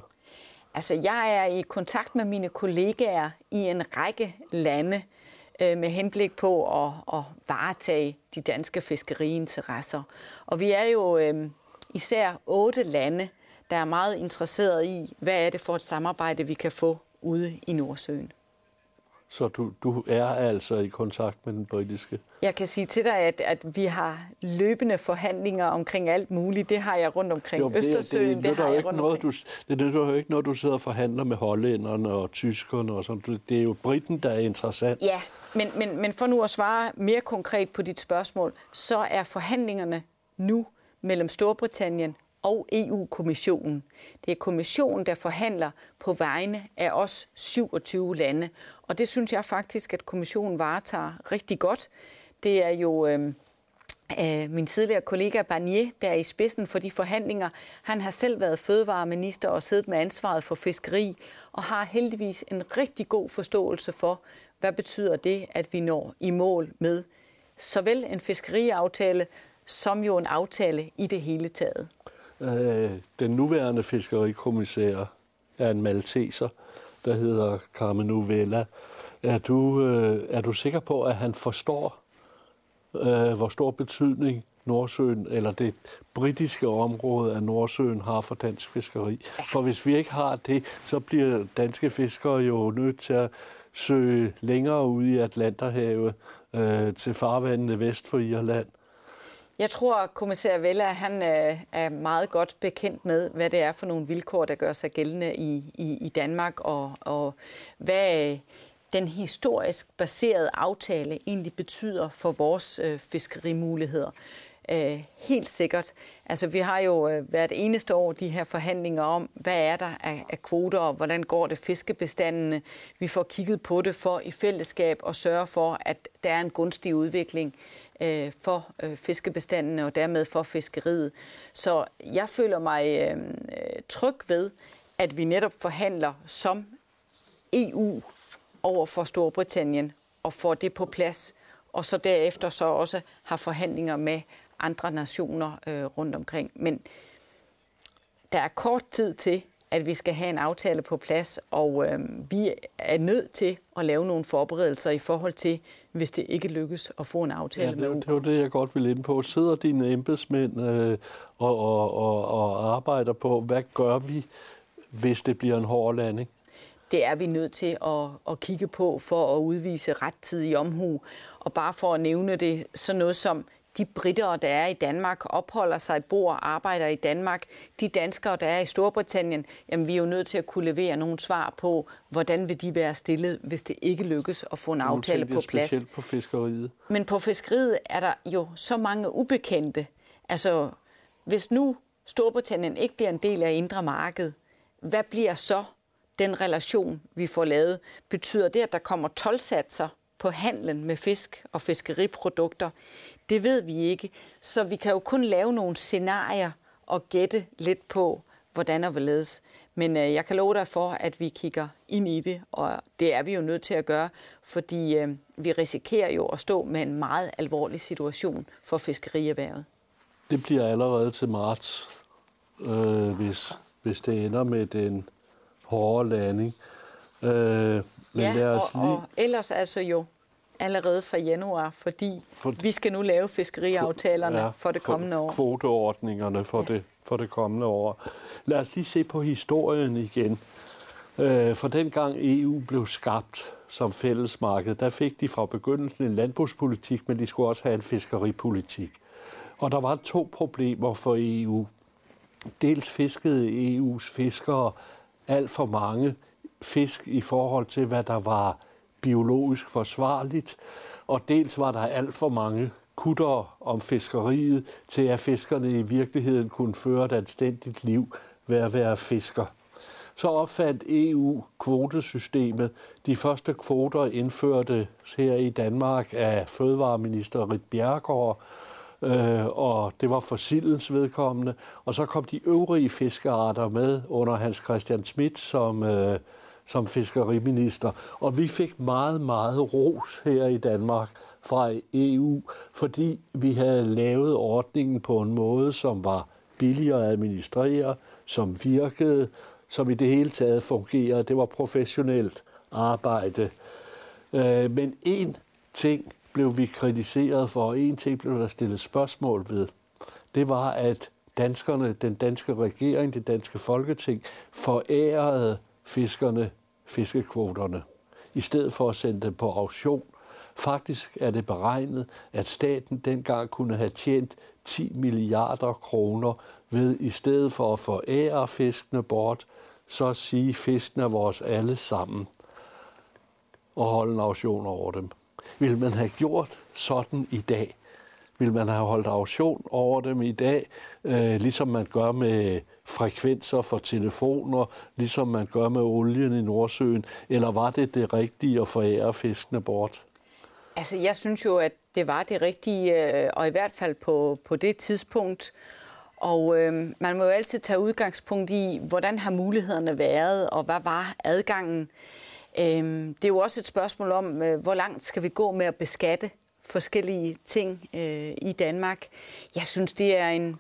Altså, jeg er i kontakt med mine kollegaer i en række lande øh, med henblik på at, at varetage de danske fiskeriinteresser. Og vi er jo øh, især otte lande, der er meget interesseret i, hvad er det for et samarbejde, vi kan få ude i Nordsøen. Så du, du er altså i kontakt med den britiske? Jeg kan sige til dig, at, at vi har løbende forhandlinger omkring alt muligt. Det har jeg rundt omkring jo, Østersøen. Det, det, det, det har jeg rundt noget, Du, det er jo ikke noget, du sidder og forhandler med hollænderne og tyskerne. Og sådan. Det er jo Briten, der er interessant. Ja, men, men, men for nu at svare mere konkret på dit spørgsmål, så er forhandlingerne nu mellem Storbritannien og EU-kommissionen. Det er kommissionen, der forhandler på vegne af os 27 lande. Og det synes jeg faktisk, at kommissionen varetager rigtig godt. Det er jo øh, øh, min tidligere kollega Barnier, der er i spidsen for de forhandlinger. Han har selv været fødevareminister og siddet med ansvaret for fiskeri, og har heldigvis en rigtig god forståelse for, hvad betyder det, at vi når i mål med såvel en fiskeriaftale, som jo en aftale i det hele taget. Øh, den nuværende fiskerikommissær er en malteser, der hedder Carmen Novella. Er du, øh, er du sikker på, at han forstår, øh, hvor stor betydning Nordsøen, eller det britiske område af Nordsøen har for dansk fiskeri. For hvis vi ikke har det, så bliver danske fiskere jo nødt til at søge længere ud i Atlanterhavet øh, til farvandene vest for Irland. Jeg tror, at kommissær Vella han øh, er meget godt bekendt med, hvad det er for nogle vilkår, der gør sig gældende i, i, i Danmark, og, og hvad øh, den historisk baserede aftale egentlig betyder for vores øh, fiskerimuligheder. Øh, helt sikkert. Altså, vi har jo øh, hvert eneste år de her forhandlinger om, hvad er der af, af kvoter, og hvordan går det fiskebestandene. Vi får kigget på det for i fællesskab og sørge for, at der er en gunstig udvikling øh, for øh, fiskebestandene og dermed for fiskeriet. Så jeg føler mig øh, tryg ved, at vi netop forhandler som EU over for Storbritannien og får det på plads, og så derefter så også har forhandlinger med andre nationer øh, rundt omkring. Men der er kort tid til, at vi skal have en aftale på plads, og øh, vi er nødt til at lave nogle forberedelser i forhold til, hvis det ikke lykkes at få en aftale ja, det, med Det var det, jeg godt ville ind på. Sidder dine embedsmænd øh, og, og, og, og arbejder på, hvad gør vi, hvis det bliver en hård landing? Det er vi nødt til at, at kigge på for at udvise rettidig omhu. Og bare for at nævne det, så noget som de britter, der er i Danmark, opholder sig, bor og arbejder i Danmark. De danskere, der er i Storbritannien, jamen vi er jo nødt til at kunne levere nogle svar på, hvordan vil de være stillet, hvis det ikke lykkes at få en nogle aftale på plads. Specielt på fiskeriet. Men på fiskeriet er der jo så mange ubekendte. Altså, hvis nu Storbritannien ikke bliver en del af indre marked, hvad bliver så den relation, vi får lavet? Betyder det, at der kommer tolvsatser på handlen med fisk og fiskeriprodukter? Det ved vi ikke, så vi kan jo kun lave nogle scenarier og gætte lidt på, hvordan og hvorledes. Men øh, jeg kan love dig for, at vi kigger ind i det, og det er vi jo nødt til at gøre, fordi øh, vi risikerer jo at stå med en meget alvorlig situation for fiskerierhvervet. Det bliver allerede til marts, øh, hvis, hvis det ender med den hårde landing. Øh, men ja, lad os lige... og, og ellers altså jo allerede fra januar, fordi for, vi skal nu lave fiskeriaftalerne for, ja, for det kommende for år. Kvoteordningerne for, ja. det, for det kommende år. Lad os lige se på historien igen. Øh, for dengang EU blev skabt som fællesmarked, der fik de fra begyndelsen en landbrugspolitik, men de skulle også have en fiskeripolitik. Og der var to problemer for EU. Dels fiskede EU's fiskere alt for mange fisk i forhold til, hvad der var biologisk forsvarligt, og dels var der alt for mange kutter om fiskeriet, til at fiskerne i virkeligheden kunne føre et anstændigt liv ved at være fisker. Så opfandt EU kvotesystemet. De første kvoter indførte her i Danmark af fødevareminister Rit Bjergård, øh, og det var for sildens vedkommende. Og så kom de øvrige fiskearter med under Hans Christian Schmidt som, øh, som fiskeriminister. Og vi fik meget, meget ros her i Danmark fra EU, fordi vi havde lavet ordningen på en måde, som var billigere at administrere, som virkede, som i det hele taget fungerede. Det var professionelt arbejde. Øh, men en ting blev vi kritiseret for, og en ting blev der stillet spørgsmål ved. Det var, at danskerne, den danske regering, det danske folketing, forærede fiskerne fiskekvoterne, i stedet for at sende dem på auktion. Faktisk er det beregnet, at staten dengang kunne have tjent 10 milliarder kroner ved i stedet for at forære fiskene bort, så at sige, fisken er vores alle sammen og holde en auktion over dem. Vil man have gjort sådan i dag? Vil man have holdt auktion over dem i dag, øh, ligesom man gør med frekvenser for telefoner, ligesom man gør med olien i Nordsøen, eller var det det rigtige at forære fiskene bort? Altså, jeg synes jo, at det var det rigtige, øh, og i hvert fald på, på det tidspunkt. Og øh, man må jo altid tage udgangspunkt i, hvordan har mulighederne været, og hvad var adgangen. Øh, det er jo også et spørgsmål om, øh, hvor langt skal vi gå med at beskatte forskellige ting øh, i Danmark. Jeg synes, det er en,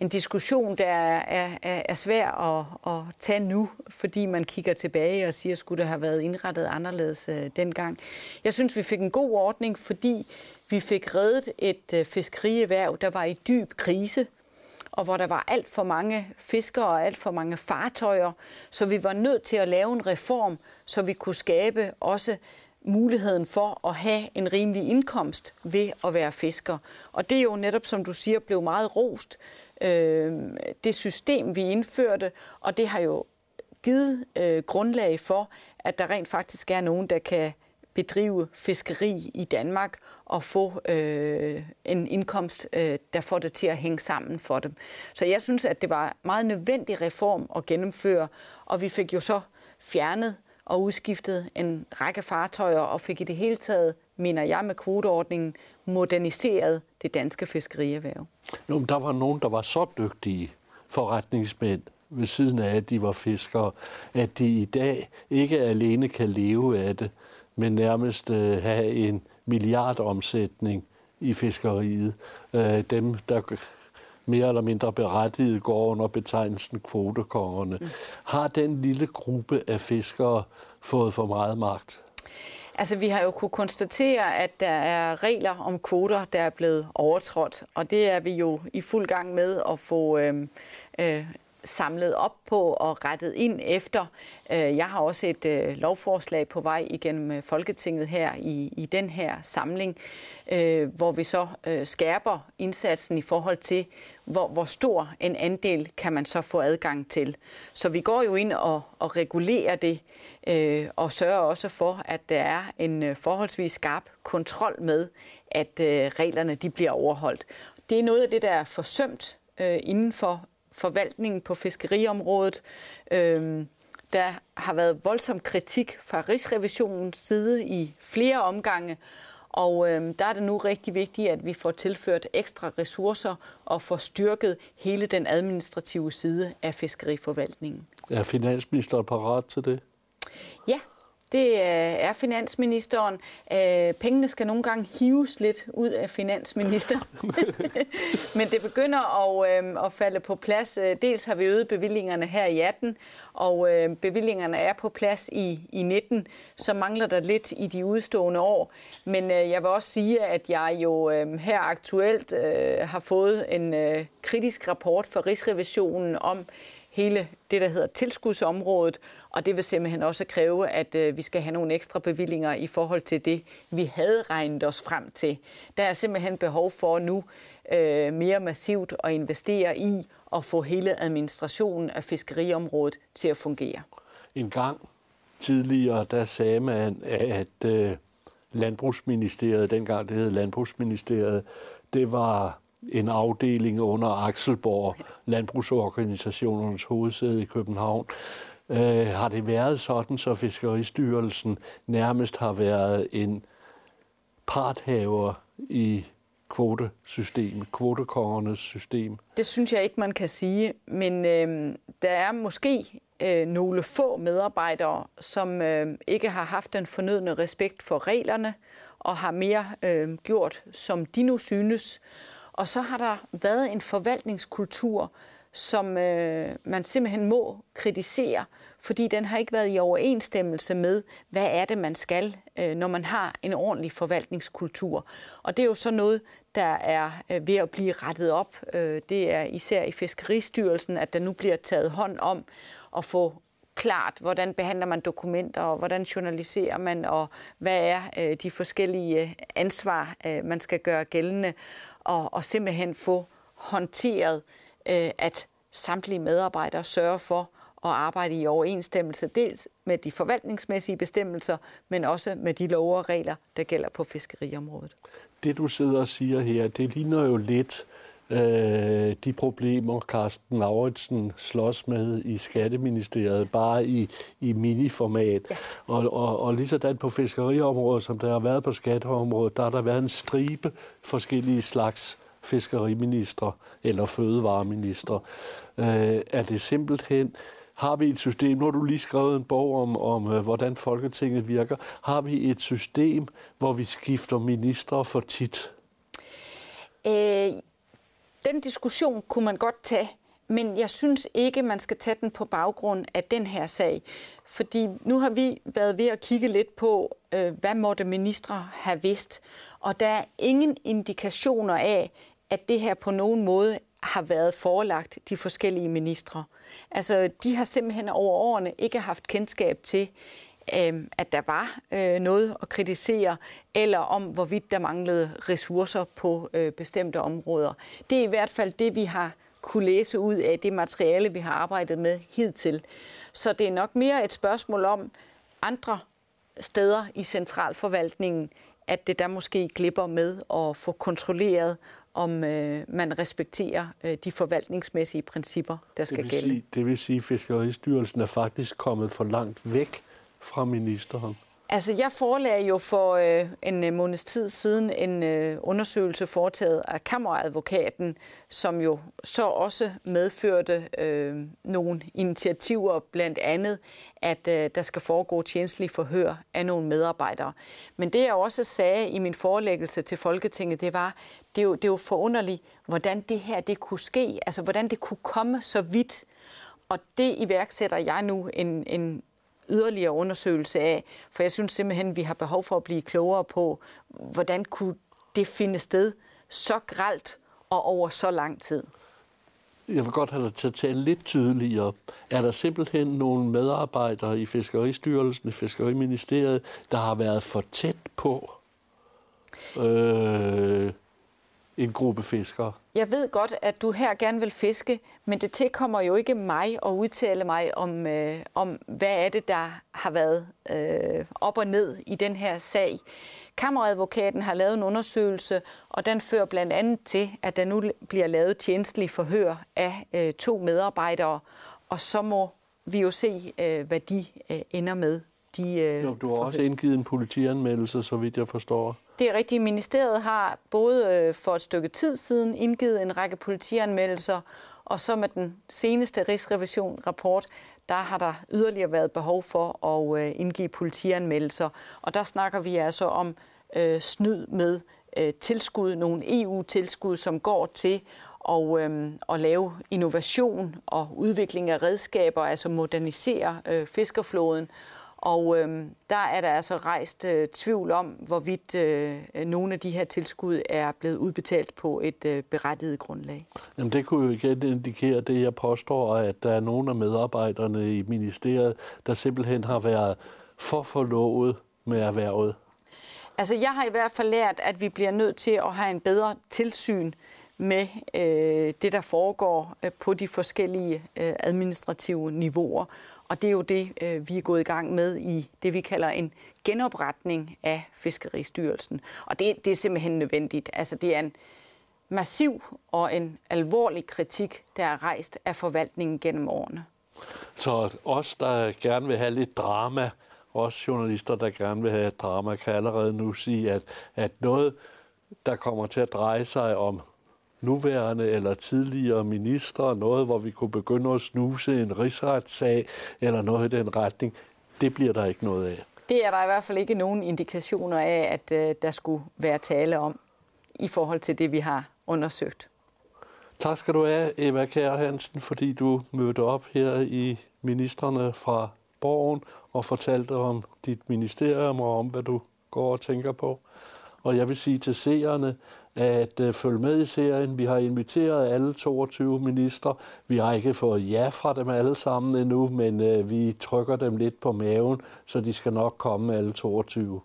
en diskussion, der er, er, er svær at, at tage nu, fordi man kigger tilbage og siger, skulle det have været indrettet anderledes øh, dengang. Jeg synes, vi fik en god ordning, fordi Vi fik reddet et øh, fiskerierhverv, der var i dyb krise, og hvor der var alt for mange fiskere og alt for mange fartøjer, så vi var nødt til at lave en reform, så vi kunne skabe også muligheden for at have en rimelig indkomst ved at være fisker. Og det er jo netop, som du siger, blev meget rost. Øh, det system, vi indførte, og det har jo givet øh, grundlag for, at der rent faktisk er nogen, der kan bedrive fiskeri i Danmark og få øh, en indkomst, øh, der får det til at hænge sammen for dem. Så jeg synes, at det var en meget nødvendig reform at gennemføre, og vi fik jo så fjernet og udskiftet en række fartøjer og fik i det hele taget, mener jeg med kvoteordningen, moderniseret det danske fiskerierhverv. Jo, men der var nogen, der var så dygtige forretningsmænd, ved siden af, at de var fiskere, at de i dag ikke alene kan leve af det, men nærmest øh, have en milliardomsætning i fiskeriet. Øh, dem, der mere eller mindre berettiget går under betegnelsen kvotekongerne. Mm. Har den lille gruppe af fiskere fået for meget magt? Altså, vi har jo kunne konstatere, at der er regler om kvoter, der er blevet overtrådt, og det er vi jo i fuld gang med at få øh, øh, samlet op på og rettet ind efter. Øh, jeg har også et øh, lovforslag på vej igennem øh, Folketinget her i, i den her samling, øh, hvor vi så skærper indsatsen i forhold til, hvor, hvor stor en andel kan man så få adgang til. Så vi går jo ind og, og regulerer det, Øh, og sørger også for, at der er en øh, forholdsvis skarp kontrol med, at øh, reglerne de bliver overholdt. Det er noget af det, der er forsømt inden for forvaltningen på fiskeriområdet. Øh, der har været voldsom kritik fra Rigsrevisionens side i flere omgange, og øh, der er det nu rigtig vigtigt, at vi får tilført ekstra ressourcer og får styrket hele den administrative side af fiskeriforvaltningen. Er finansministeren parat til det? Ja, det øh, er finansministeren. Øh, pengene skal nogle gange hives lidt ud af finansminister. Men det begynder at, øh, at falde på plads. Øh, dels har vi øget bevillingerne her i 18, og bevillingerne er på plads i, i 19. Så mangler der lidt i de udstående år. Men jeg vil også sige, at jeg jo her aktuelt har fået en kritisk rapport fra Rigsrevisionen om, hele det, der hedder tilskudsområdet, og det vil simpelthen også kræve, at øh, vi skal have nogle ekstra bevillinger i forhold til det, vi havde regnet os frem til. Der er simpelthen behov for nu øh, mere massivt at investere i og få hele administrationen af fiskeriområdet til at fungere. En gang tidligere, der sagde man, at øh, Landbrugsministeriet, dengang det hed Landbrugsministeriet, det var en afdeling under Akselborg, landbrugsorganisationernes hovedsæde i København. Øh, har det været sådan, så Fiskeristyrelsen nærmest har været en parthaver i kvotesystemet, kvotekongernes system? Det synes jeg ikke, man kan sige, men øh, der er måske øh, nogle få medarbejdere, som øh, ikke har haft den fornødne respekt for reglerne, og har mere øh, gjort, som de nu synes. Og så har der været en forvaltningskultur, som øh, man simpelthen må kritisere, fordi den har ikke været i overensstemmelse med, hvad er det, man skal, øh, når man har en ordentlig forvaltningskultur. Og det er jo så noget, der er øh, ved at blive rettet op. Øh, det er især i Fiskeristyrelsen, at der nu bliver taget hånd om at få klart, hvordan behandler man dokumenter, og hvordan journaliserer man, og hvad er øh, de forskellige øh, ansvar, øh, man skal gøre gældende og, og simpelthen få håndteret, øh, at samtlige medarbejdere sørger for at arbejde i overensstemmelse dels med de forvaltningsmæssige bestemmelser, men også med de lov og regler, der gælder på fiskeriområdet. Det du sidder og siger her, det ligner jo lidt øh, de problemer, Carsten Lauritsen slås med i Skatteministeriet, bare i, i miniformat. Ja. Og, og, og lige sådan på fiskeriområdet, som der har været på skatteområdet, der har der været en stribe forskellige slags fiskeriminister eller fødevareminister. Øh, er det simpelthen har vi et system, nu har du lige skrevet en bog om, om øh, hvordan Folketinget virker, har vi et system, hvor vi skifter ministre for tit? Øh, den diskussion kunne man godt tage, men jeg synes ikke, man skal tage den på baggrund af den her sag. Fordi nu har vi været ved at kigge lidt på, øh, hvad måtte ministre have vidst. Og der er ingen indikationer af, at det her på nogen måde har været forelagt de forskellige ministre. Altså, de har simpelthen over årene ikke haft kendskab til, øh, at der var øh, noget at kritisere, eller om hvorvidt der manglede ressourcer på øh, bestemte områder. Det er i hvert fald det, vi har kunne læse ud af det materiale, vi har arbejdet med hidtil. Så det er nok mere et spørgsmål om andre steder i centralforvaltningen, at det der måske glipper med at få kontrolleret, om øh, man respekterer øh, de forvaltningsmæssige principper, der skal det gælde. Sige, det vil sige, at Fiskeristyrelsen er faktisk kommet for langt væk fra ministeren. Altså, jeg forelagde jo for øh, en øh, måneds tid siden en øh, undersøgelse foretaget af kammeradvokaten, som jo så også medførte øh, nogle initiativer, blandt andet, at øh, der skal foregå tjenestelig forhør af nogle medarbejdere. Men det jeg også sagde i min forelæggelse til Folketinget, det var, det er jo, det er jo forunderligt, hvordan det her det kunne ske, altså hvordan det kunne komme så vidt. Og det iværksætter jeg nu en, en yderligere undersøgelse af, for jeg synes simpelthen, at vi har behov for at blive klogere på, hvordan kunne det finde sted så gralt og over så lang tid. Jeg vil godt have dig til at tale lidt tydeligere. Er der simpelthen nogle medarbejdere i Fiskeristyrelsen, i Fiskeriministeriet, der har været for tæt på øh, en gruppe fiskere? Jeg ved godt, at du her gerne vil fiske, men det tilkommer jo ikke mig at udtale mig om, øh, om hvad er det, der har været øh, op og ned i den her sag. Kammeradvokaten har lavet en undersøgelse, og den fører blandt andet til, at der nu bliver lavet tjenestelig forhør af øh, to medarbejdere, og så må vi jo se, øh, hvad de øh, ender med. De, øh, jo, du har forhør. også indgivet en politianmeldelse, så vidt jeg forstår. Det er rigtigt. Ministeriet har både øh, for et stykke tid siden indgivet en række politianmeldelser, og så med den seneste Rigsrevision-rapport, der har der yderligere været behov for at øh, indgive politianmeldelser. Og der snakker vi altså om øh, snyd med øh, tilskud, nogle EU-tilskud, som går til og, øh, at lave innovation og udvikling af redskaber, altså modernisere øh, fiskerflåden. Og øh, der er der altså rejst øh, tvivl om, hvorvidt øh, nogle af de her tilskud er blevet udbetalt på et øh, berettiget grundlag. Jamen det kunne jo igen indikere det, jeg påstår, at der er nogle af medarbejderne i ministeriet, der simpelthen har været for forlovet med erhvervet. Altså jeg har i hvert fald lært, at vi bliver nødt til at have en bedre tilsyn med øh, det, der foregår øh, på de forskellige øh, administrative niveauer. Og det er jo det, øh, vi er gået i gang med i det, vi kalder en genopretning af Fiskeristyrelsen. Og det, det er simpelthen nødvendigt. Altså det er en massiv og en alvorlig kritik, der er rejst af forvaltningen gennem årene. Så os, der gerne vil have lidt drama, også journalister, der gerne vil have drama, kan allerede nu sige, at, at noget, der kommer til at dreje sig om nuværende eller tidligere ministre, noget, hvor vi kunne begynde at snuse en rigsretssag eller noget i den retning, det bliver der ikke noget af. Det er der i hvert fald ikke nogen indikationer af, at øh, der skulle være tale om i forhold til det, vi har undersøgt. Tak skal du have, Eva Kjær Hansen, fordi du mødte op her i ministerne fra Borgen og fortalte om dit ministerium og om, hvad du går og tænker på. Og jeg vil sige til seerne, at uh, følge med i serien. Vi har inviteret alle 22 minister. Vi har ikke fået ja fra dem alle sammen endnu, men uh, vi trykker dem lidt på maven, så de skal nok komme alle 22.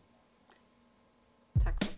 Tak.